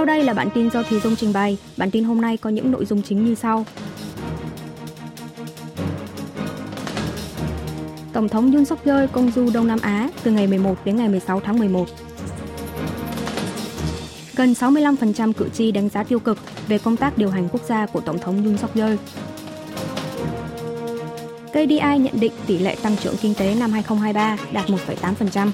Sau đây là bản tin do Thùy Dung trình bày. Bản tin hôm nay có những nội dung chính như sau. Tổng thống Yoon suk yeol công du Đông Nam Á từ ngày 11 đến ngày 16 tháng 11. Gần 65% cử tri đánh giá tiêu cực về công tác điều hành quốc gia của Tổng thống Yoon suk yeol. KDI nhận định tỷ lệ tăng trưởng kinh tế năm 2023 đạt 1,8%.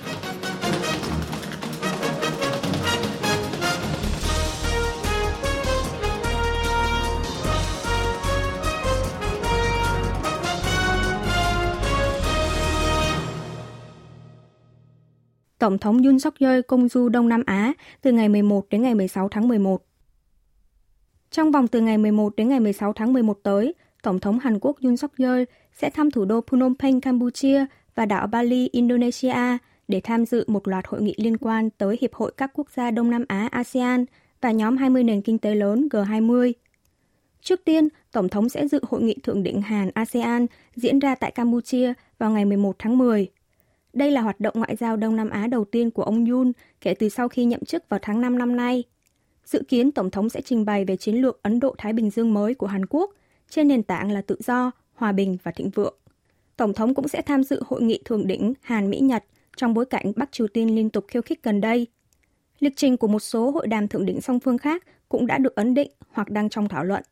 Tổng thống Yoon suk yeol công du Đông Nam Á từ ngày 11 đến ngày 16 tháng 11. Trong vòng từ ngày 11 đến ngày 16 tháng 11 tới, Tổng thống Hàn Quốc Yoon suk yeol sẽ thăm thủ đô Phnom Penh, Campuchia và đảo Bali, Indonesia để tham dự một loạt hội nghị liên quan tới Hiệp hội các quốc gia Đông Nam Á ASEAN và nhóm 20 nền kinh tế lớn G20. Trước tiên, Tổng thống sẽ dự hội nghị thượng đỉnh Hàn ASEAN diễn ra tại Campuchia vào ngày 11 tháng 10. Đây là hoạt động ngoại giao Đông Nam Á đầu tiên của ông Yun kể từ sau khi nhậm chức vào tháng 5 năm nay. Dự kiến Tổng thống sẽ trình bày về chiến lược Ấn Độ-Thái Bình Dương mới của Hàn Quốc trên nền tảng là tự do, hòa bình và thịnh vượng. Tổng thống cũng sẽ tham dự hội nghị thượng đỉnh Hàn-Mỹ-Nhật trong bối cảnh Bắc Triều Tiên liên tục khiêu khích gần đây. Lịch trình của một số hội đàm thượng đỉnh song phương khác cũng đã được ấn định hoặc đang trong thảo luận.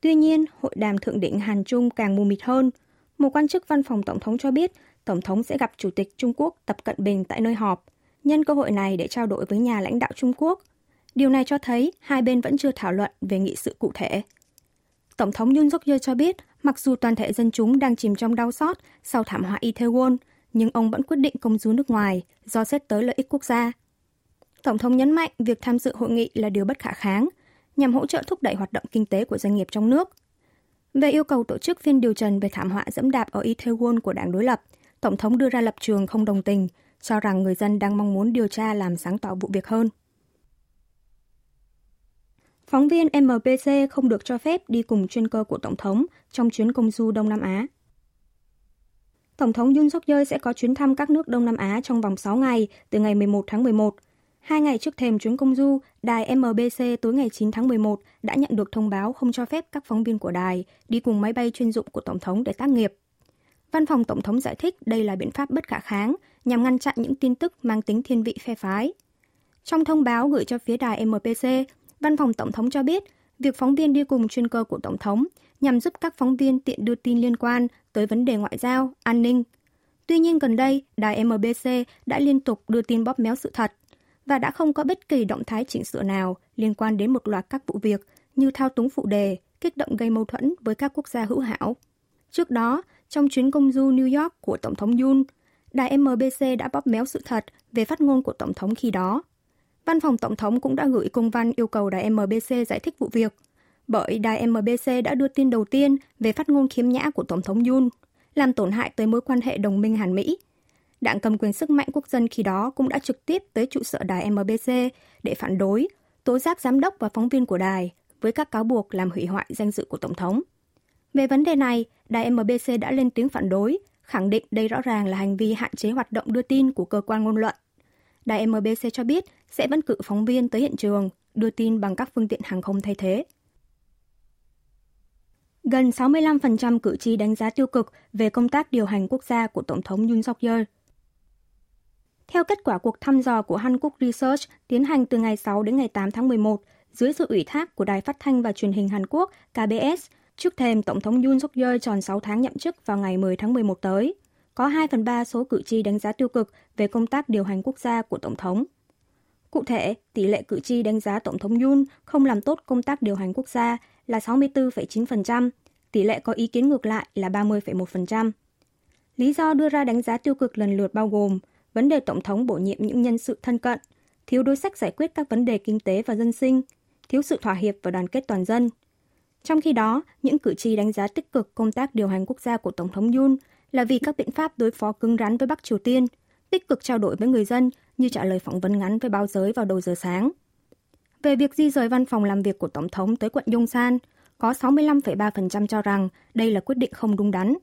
Tuy nhiên, hội đàm thượng đỉnh Hàn Trung càng mù mịt hơn. Một quan chức văn phòng Tổng thống cho biết Tổng thống sẽ gặp Chủ tịch Trung Quốc Tập Cận Bình tại nơi họp, nhân cơ hội này để trao đổi với nhà lãnh đạo Trung Quốc. Điều này cho thấy hai bên vẫn chưa thảo luận về nghị sự cụ thể. Tổng thống Yoon suk yeol cho biết, mặc dù toàn thể dân chúng đang chìm trong đau xót sau thảm họa Itaewon, nhưng ông vẫn quyết định công du nước ngoài do xét tới lợi ích quốc gia. Tổng thống nhấn mạnh việc tham dự hội nghị là điều bất khả kháng, nhằm hỗ trợ thúc đẩy hoạt động kinh tế của doanh nghiệp trong nước. Về yêu cầu tổ chức phiên điều trần về thảm họa dẫm đạp ở Itaewon của đảng đối lập, Tổng thống đưa ra lập trường không đồng tình, cho rằng người dân đang mong muốn điều tra làm sáng tỏ vụ việc hơn. Phóng viên MBC không được cho phép đi cùng chuyên cơ của Tổng thống trong chuyến công du Đông Nam Á. Tổng thống Yoon suk yeol sẽ có chuyến thăm các nước Đông Nam Á trong vòng 6 ngày, từ ngày 11 tháng 11. Hai ngày trước thềm chuyến công du, đài MBC tối ngày 9 tháng 11 đã nhận được thông báo không cho phép các phóng viên của đài đi cùng máy bay chuyên dụng của Tổng thống để tác nghiệp. Văn phòng Tổng thống giải thích đây là biện pháp bất khả kháng nhằm ngăn chặn những tin tức mang tính thiên vị phe phái. Trong thông báo gửi cho phía đài MPC, Văn phòng Tổng thống cho biết việc phóng viên đi cùng chuyên cơ của Tổng thống nhằm giúp các phóng viên tiện đưa tin liên quan tới vấn đề ngoại giao, an ninh. Tuy nhiên gần đây, đài MBC đã liên tục đưa tin bóp méo sự thật và đã không có bất kỳ động thái chỉnh sửa nào liên quan đến một loạt các vụ việc như thao túng phụ đề, kích động gây mâu thuẫn với các quốc gia hữu hảo. Trước đó, trong chuyến công du New York của Tổng thống Yoon, đài MBC đã bóp méo sự thật về phát ngôn của Tổng thống khi đó. Văn phòng Tổng thống cũng đã gửi công văn yêu cầu đài MBC giải thích vụ việc, bởi đài MBC đã đưa tin đầu tiên về phát ngôn khiếm nhã của Tổng thống Yoon, làm tổn hại tới mối quan hệ đồng minh Hàn-Mỹ. Đảng cầm quyền sức mạnh quốc dân khi đó cũng đã trực tiếp tới trụ sở đài MBC để phản đối, tố giác giám đốc và phóng viên của đài với các cáo buộc làm hủy hoại danh dự của Tổng thống. Về vấn đề này, đài MBC đã lên tiếng phản đối, khẳng định đây rõ ràng là hành vi hạn chế hoạt động đưa tin của cơ quan ngôn luận. Đài MBC cho biết sẽ vẫn cử phóng viên tới hiện trường, đưa tin bằng các phương tiện hàng không thay thế. Gần 65% cử tri đánh giá tiêu cực về công tác điều hành quốc gia của Tổng thống Yoon suk yeol Theo kết quả cuộc thăm dò của Hankook Research tiến hành từ ngày 6 đến ngày 8 tháng 11, dưới sự ủy thác của Đài Phát thanh và Truyền hình Hàn Quốc KBS, Trước thêm Tổng thống Yoon suk yeol tròn 6 tháng nhậm chức vào ngày 10 tháng 11 tới. Có 2 phần 3 số cử tri đánh giá tiêu cực về công tác điều hành quốc gia của Tổng thống. Cụ thể, tỷ lệ cử tri đánh giá Tổng thống Yoon không làm tốt công tác điều hành quốc gia là 64,9%, tỷ lệ có ý kiến ngược lại là 30,1%. Lý do đưa ra đánh giá tiêu cực lần lượt bao gồm vấn đề Tổng thống bổ nhiệm những nhân sự thân cận, thiếu đối sách giải quyết các vấn đề kinh tế và dân sinh, thiếu sự thỏa hiệp và đoàn kết toàn dân – trong khi đó, những cử tri đánh giá tích cực công tác điều hành quốc gia của Tổng thống Yoon là vì các biện pháp đối phó cứng rắn với Bắc Triều Tiên, tích cực trao đổi với người dân như trả lời phỏng vấn ngắn với báo giới vào đầu giờ sáng. Về việc di rời văn phòng làm việc của Tổng thống tới quận Yongsan, có 65,3% cho rằng đây là quyết định không đúng đắn.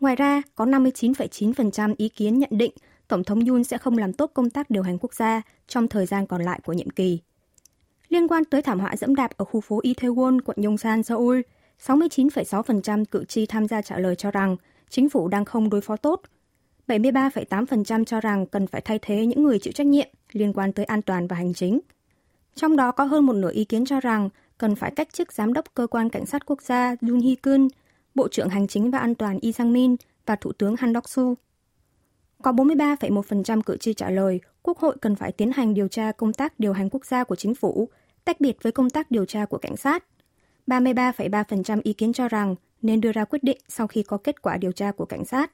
Ngoài ra, có 59,9% ý kiến nhận định Tổng thống Yoon sẽ không làm tốt công tác điều hành quốc gia trong thời gian còn lại của nhiệm kỳ. Liên quan tới thảm họa dẫm đạp ở khu phố Itaewon, quận Yongsan, Seoul, 69,6% cử tri tham gia trả lời cho rằng chính phủ đang không đối phó tốt. 73,8% cho rằng cần phải thay thế những người chịu trách nhiệm liên quan tới an toàn và hành chính. Trong đó có hơn một nửa ý kiến cho rằng cần phải cách chức giám đốc cơ quan cảnh sát quốc gia Yoon Hee-kun, Bộ trưởng Hành chính và An toàn Lee Sang-min và Thủ tướng Han Dok-su. Có 43,1% cử tri trả lời Quốc hội cần phải tiến hành điều tra công tác điều hành quốc gia của chính phủ, tách biệt với công tác điều tra của cảnh sát. 33,3% ý kiến cho rằng nên đưa ra quyết định sau khi có kết quả điều tra của cảnh sát.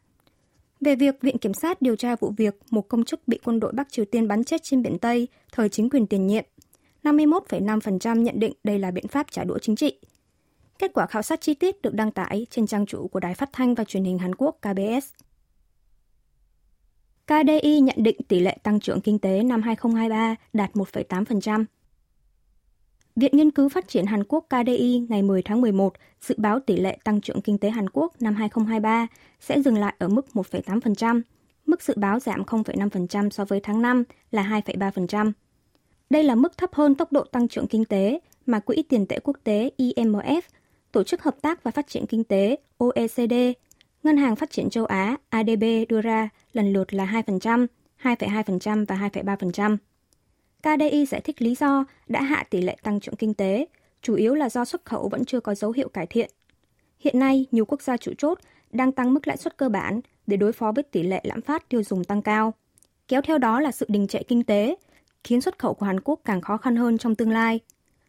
Về việc Viện Kiểm sát điều tra vụ việc một công chức bị quân đội Bắc Triều Tiên bắn chết trên biển Tây thời chính quyền tiền nhiệm, 51,5% nhận định đây là biện pháp trả đũa chính trị. Kết quả khảo sát chi tiết được đăng tải trên trang chủ của Đài Phát thanh và Truyền hình Hàn Quốc KBS. KDI nhận định tỷ lệ tăng trưởng kinh tế năm 2023 đạt 1,8%. Viện Nghiên cứu Phát triển Hàn Quốc KDI ngày 10 tháng 11 dự báo tỷ lệ tăng trưởng kinh tế Hàn Quốc năm 2023 sẽ dừng lại ở mức 1,8%, mức dự báo giảm 0,5% so với tháng 5 là 2,3%. Đây là mức thấp hơn tốc độ tăng trưởng kinh tế mà Quỹ tiền tệ quốc tế IMF, Tổ chức Hợp tác và Phát triển Kinh tế OECD, Ngân hàng Phát triển châu Á ADB đưa ra lần lượt là 2%, 2,2% và 2,3%. KDI giải thích lý do đã hạ tỷ lệ tăng trưởng kinh tế, chủ yếu là do xuất khẩu vẫn chưa có dấu hiệu cải thiện. Hiện nay, nhiều quốc gia chủ chốt đang tăng mức lãi suất cơ bản để đối phó với tỷ lệ lạm phát tiêu dùng tăng cao. Kéo theo đó là sự đình trệ kinh tế, khiến xuất khẩu của Hàn Quốc càng khó khăn hơn trong tương lai.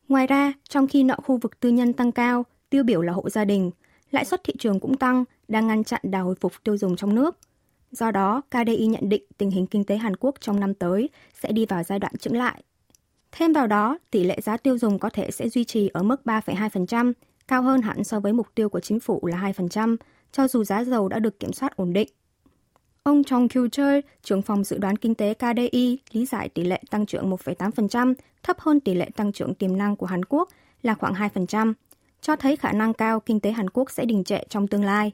Ngoài ra, trong khi nợ khu vực tư nhân tăng cao, tiêu biểu là hộ gia đình, lãi suất thị trường cũng tăng, đang ngăn chặn đà hồi phục tiêu dùng trong nước. Do đó, KDI nhận định tình hình kinh tế Hàn Quốc trong năm tới sẽ đi vào giai đoạn chững lại. Thêm vào đó, tỷ lệ giá tiêu dùng có thể sẽ duy trì ở mức 3,2%, cao hơn hẳn so với mục tiêu của chính phủ là 2%, cho dù giá dầu đã được kiểm soát ổn định. Ông Chong Kyu-chul, trưởng phòng dự đoán kinh tế KDI, lý giải tỷ lệ tăng trưởng 1,8%, thấp hơn tỷ lệ tăng trưởng tiềm năng của Hàn Quốc là khoảng 2%, cho thấy khả năng cao kinh tế Hàn Quốc sẽ đình trệ trong tương lai.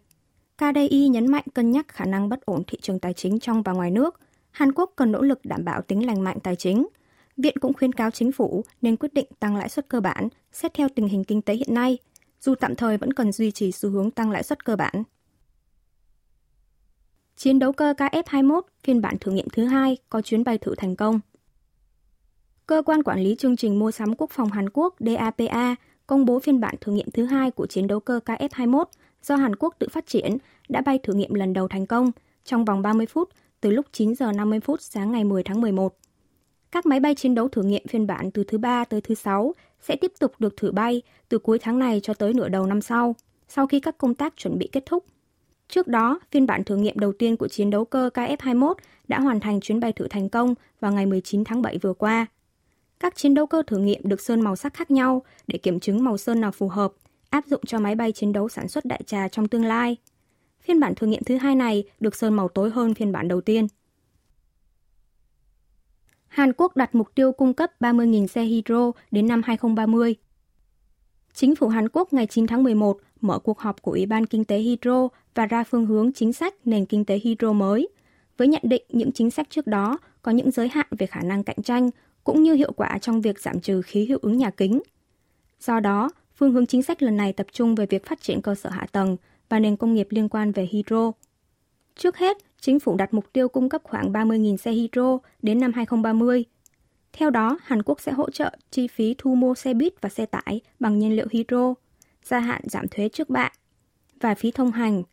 KDI nhấn mạnh cân nhắc khả năng bất ổn thị trường tài chính trong và ngoài nước. Hàn Quốc cần nỗ lực đảm bảo tính lành mạnh tài chính. Viện cũng khuyên cáo chính phủ nên quyết định tăng lãi suất cơ bản xét theo tình hình kinh tế hiện nay, dù tạm thời vẫn cần duy trì xu hướng tăng lãi suất cơ bản. Chiến đấu cơ KF-21 phiên bản thử nghiệm thứ hai có chuyến bay thử thành công. Cơ quan quản lý chương trình mua sắm quốc phòng Hàn Quốc DAPA công bố phiên bản thử nghiệm thứ hai của chiến đấu cơ KF-21 do Hàn Quốc tự phát triển đã bay thử nghiệm lần đầu thành công trong vòng 30 phút từ lúc 9 giờ 50 phút sáng ngày 10 tháng 11. Các máy bay chiến đấu thử nghiệm phiên bản từ thứ ba tới thứ sáu sẽ tiếp tục được thử bay từ cuối tháng này cho tới nửa đầu năm sau, sau khi các công tác chuẩn bị kết thúc. Trước đó, phiên bản thử nghiệm đầu tiên của chiến đấu cơ KF-21 đã hoàn thành chuyến bay thử thành công vào ngày 19 tháng 7 vừa qua. Các chiến đấu cơ thử nghiệm được sơn màu sắc khác nhau để kiểm chứng màu sơn nào phù hợp, áp dụng cho máy bay chiến đấu sản xuất đại trà trong tương lai. Phiên bản thử nghiệm thứ hai này được sơn màu tối hơn phiên bản đầu tiên. Hàn Quốc đặt mục tiêu cung cấp 30.000 xe hydro đến năm 2030. Chính phủ Hàn Quốc ngày 9 tháng 11 mở cuộc họp của Ủy ban Kinh tế Hydro và ra phương hướng chính sách nền kinh tế hydro mới, với nhận định những chính sách trước đó có những giới hạn về khả năng cạnh tranh cũng như hiệu quả trong việc giảm trừ khí hiệu ứng nhà kính. Do đó, phương hướng chính sách lần này tập trung về việc phát triển cơ sở hạ tầng và nền công nghiệp liên quan về hydro. Trước hết, chính phủ đặt mục tiêu cung cấp khoảng 30.000 xe hydro đến năm 2030. Theo đó, Hàn Quốc sẽ hỗ trợ chi phí thu mua xe buýt và xe tải bằng nhiên liệu hydro, gia hạn giảm thuế trước bạ và phí thông hành.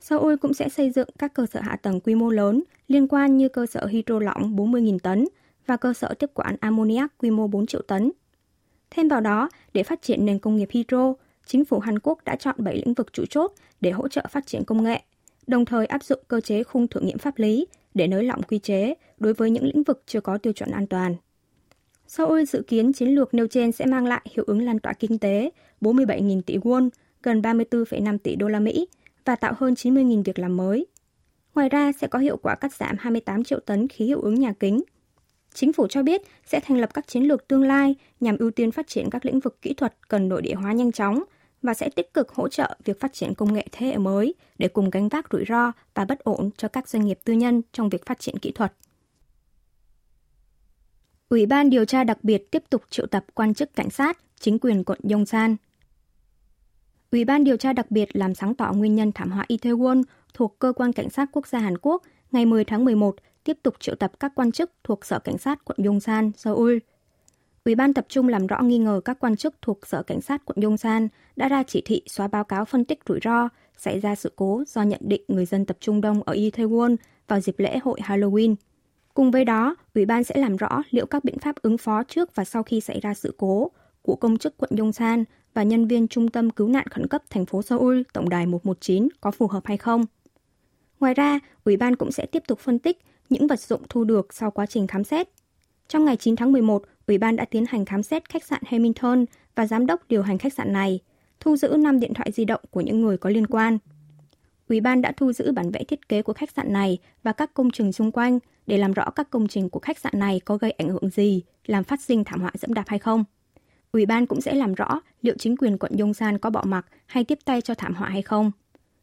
Seoul cũng sẽ xây dựng các cơ sở hạ tầng quy mô lớn liên quan như cơ sở hydro lỏng 40.000 tấn và cơ sở tiếp quản ammoniac quy mô 4 triệu tấn. Thêm vào đó, để phát triển nền công nghiệp hydro, chính phủ Hàn Quốc đã chọn 7 lĩnh vực chủ chốt để hỗ trợ phát triển công nghệ, đồng thời áp dụng cơ chế khung thử nghiệm pháp lý để nới lỏng quy chế đối với những lĩnh vực chưa có tiêu chuẩn an toàn. Seoul dự kiến chiến lược nêu trên sẽ mang lại hiệu ứng lan tỏa kinh tế 47.000 tỷ won, gần 34,5 tỷ đô la Mỹ và tạo hơn 90.000 việc làm mới. Ngoài ra sẽ có hiệu quả cắt giảm 28 triệu tấn khí hiệu ứng nhà kính. Chính phủ cho biết sẽ thành lập các chiến lược tương lai nhằm ưu tiên phát triển các lĩnh vực kỹ thuật cần nội địa hóa nhanh chóng và sẽ tích cực hỗ trợ việc phát triển công nghệ thế hệ mới để cùng gánh vác rủi ro và bất ổn cho các doanh nghiệp tư nhân trong việc phát triển kỹ thuật. Ủy ban điều tra đặc biệt tiếp tục triệu tập quan chức cảnh sát, chính quyền quận Yongsan. Ủy ban điều tra đặc biệt làm sáng tỏ nguyên nhân thảm họa Itaewon thuộc Cơ quan Cảnh sát Quốc gia Hàn Quốc ngày 10 tháng 11 tiếp tục triệu tập các quan chức thuộc Sở Cảnh sát quận Yongsan, Seoul. Ủy ban tập trung làm rõ nghi ngờ các quan chức thuộc Sở Cảnh sát quận Yongsan đã ra chỉ thị xóa báo cáo phân tích rủi ro xảy ra sự cố do nhận định người dân tập trung đông ở Itaewon vào dịp lễ hội Halloween. Cùng với đó, Ủy ban sẽ làm rõ liệu các biện pháp ứng phó trước và sau khi xảy ra sự cố của công chức quận Yongsan và nhân viên Trung tâm Cứu nạn Khẩn cấp thành phố Seoul, tổng đài 119 có phù hợp hay không. Ngoài ra, Ủy ban cũng sẽ tiếp tục phân tích những vật dụng thu được sau quá trình khám xét. Trong ngày 9 tháng 11, Ủy ban đã tiến hành khám xét khách sạn Hamilton và giám đốc điều hành khách sạn này, thu giữ 5 điện thoại di động của những người có liên quan. Ủy ban đã thu giữ bản vẽ thiết kế của khách sạn này và các công trình xung quanh để làm rõ các công trình của khách sạn này có gây ảnh hưởng gì, làm phát sinh thảm họa dẫm đạp hay không. Ủy ban cũng sẽ làm rõ liệu chính quyền quận Yongsan có bỏ mặc hay tiếp tay cho thảm họa hay không.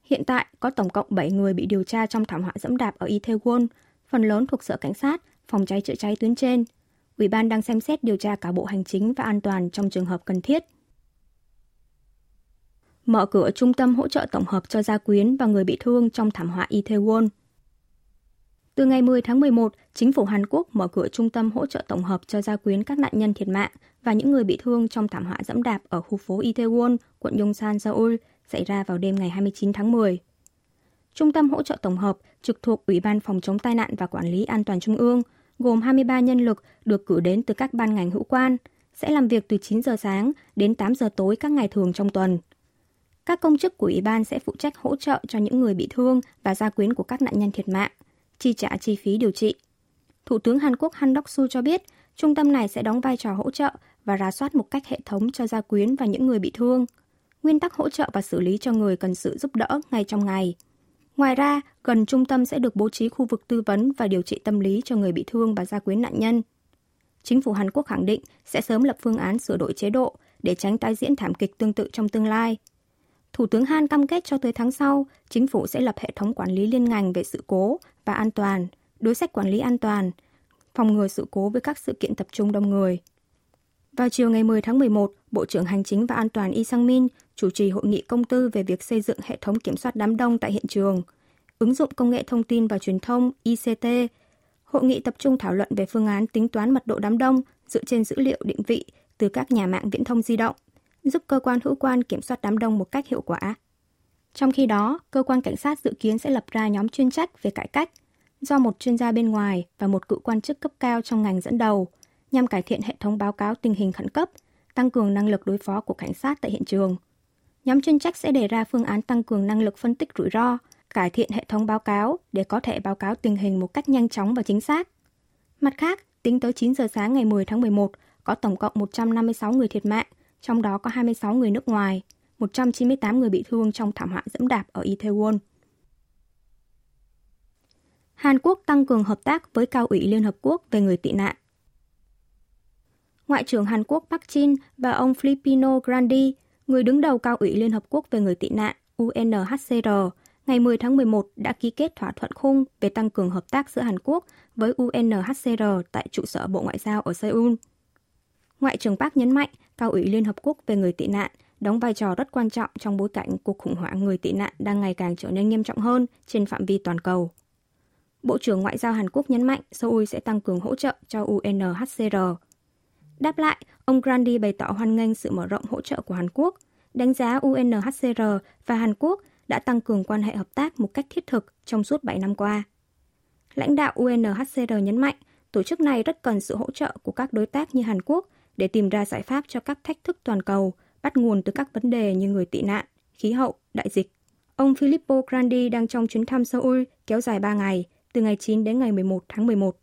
Hiện tại, có tổng cộng 7 người bị điều tra trong thảm họa dẫm đạp ở Itaewon, phần lớn thuộc sở cảnh sát, phòng cháy chữa cháy tuyến trên. Ủy ban đang xem xét điều tra cả bộ hành chính và an toàn trong trường hợp cần thiết. Mở cửa trung tâm hỗ trợ tổng hợp cho gia quyến và người bị thương trong thảm họa Itaewon – từ ngày 10 tháng 11, chính phủ Hàn Quốc mở cửa trung tâm hỗ trợ tổng hợp cho gia quyến các nạn nhân thiệt mạng và những người bị thương trong thảm họa dẫm đạp ở khu phố Itaewon, quận Yongsan, Seoul, xảy ra vào đêm ngày 29 tháng 10. Trung tâm hỗ trợ tổng hợp trực thuộc Ủy ban phòng chống tai nạn và quản lý an toàn trung ương, gồm 23 nhân lực được cử đến từ các ban ngành hữu quan, sẽ làm việc từ 9 giờ sáng đến 8 giờ tối các ngày thường trong tuần. Các công chức của Ủy ban sẽ phụ trách hỗ trợ cho những người bị thương và gia quyến của các nạn nhân thiệt mạng chi trả chi phí điều trị. Thủ tướng Hàn Quốc Han Đốc-su cho biết, trung tâm này sẽ đóng vai trò hỗ trợ và rà soát một cách hệ thống cho gia quyến và những người bị thương. Nguyên tắc hỗ trợ và xử lý cho người cần sự giúp đỡ ngay trong ngày. Ngoài ra, gần trung tâm sẽ được bố trí khu vực tư vấn và điều trị tâm lý cho người bị thương và gia quyến nạn nhân. Chính phủ Hàn Quốc khẳng định sẽ sớm lập phương án sửa đổi chế độ để tránh tái diễn thảm kịch tương tự trong tương lai. Thủ tướng Han cam kết cho tới tháng sau, chính phủ sẽ lập hệ thống quản lý liên ngành về sự cố và an toàn, đối sách quản lý an toàn, phòng ngừa sự cố với các sự kiện tập trung đông người. Vào chiều ngày 10 tháng 11, Bộ trưởng Hành chính và An toàn Y Sang-min chủ trì hội nghị công tư về việc xây dựng hệ thống kiểm soát đám đông tại hiện trường, ứng dụng công nghệ thông tin và truyền thông ICT. Hội nghị tập trung thảo luận về phương án tính toán mật độ đám đông dựa trên dữ liệu định vị từ các nhà mạng viễn thông di động, giúp cơ quan hữu quan kiểm soát đám đông một cách hiệu quả. Trong khi đó, cơ quan cảnh sát dự kiến sẽ lập ra nhóm chuyên trách về cải cách do một chuyên gia bên ngoài và một cựu quan chức cấp cao trong ngành dẫn đầu nhằm cải thiện hệ thống báo cáo tình hình khẩn cấp, tăng cường năng lực đối phó của cảnh sát tại hiện trường. Nhóm chuyên trách sẽ đề ra phương án tăng cường năng lực phân tích rủi ro, cải thiện hệ thống báo cáo để có thể báo cáo tình hình một cách nhanh chóng và chính xác. Mặt khác, tính tới 9 giờ sáng ngày 10 tháng 11, có tổng cộng 156 người thiệt mạng, trong đó có 26 người nước ngoài, 198 người bị thương trong thảm họa dẫm đạp ở Itaewon. Hàn Quốc tăng cường hợp tác với Cao ủy Liên Hợp Quốc về người tị nạn. Ngoại trưởng Hàn Quốc Park Jin và ông Filipino Grandi, người đứng đầu Cao ủy Liên Hợp Quốc về người tị nạn UNHCR, ngày 10 tháng 11 đã ký kết thỏa thuận khung về tăng cường hợp tác giữa Hàn Quốc với UNHCR tại trụ sở Bộ Ngoại giao ở Seoul. Ngoại trưởng Park nhấn mạnh Cao ủy Liên Hợp Quốc về người tị nạn đóng vai trò rất quan trọng trong bối cảnh cuộc khủng hoảng người tị nạn đang ngày càng trở nên nghiêm trọng hơn trên phạm vi toàn cầu. Bộ trưởng Ngoại giao Hàn Quốc nhấn mạnh Seoul sẽ tăng cường hỗ trợ cho UNHCR. Đáp lại, ông Grandi bày tỏ hoan nghênh sự mở rộng hỗ trợ của Hàn Quốc, đánh giá UNHCR và Hàn Quốc đã tăng cường quan hệ hợp tác một cách thiết thực trong suốt 7 năm qua. Lãnh đạo UNHCR nhấn mạnh, tổ chức này rất cần sự hỗ trợ của các đối tác như Hàn Quốc để tìm ra giải pháp cho các thách thức toàn cầu bắt nguồn từ các vấn đề như người tị nạn, khí hậu, đại dịch. Ông Filippo Grandi đang trong chuyến thăm Seoul kéo dài 3 ngày, từ ngày 9 đến ngày 11 tháng 11.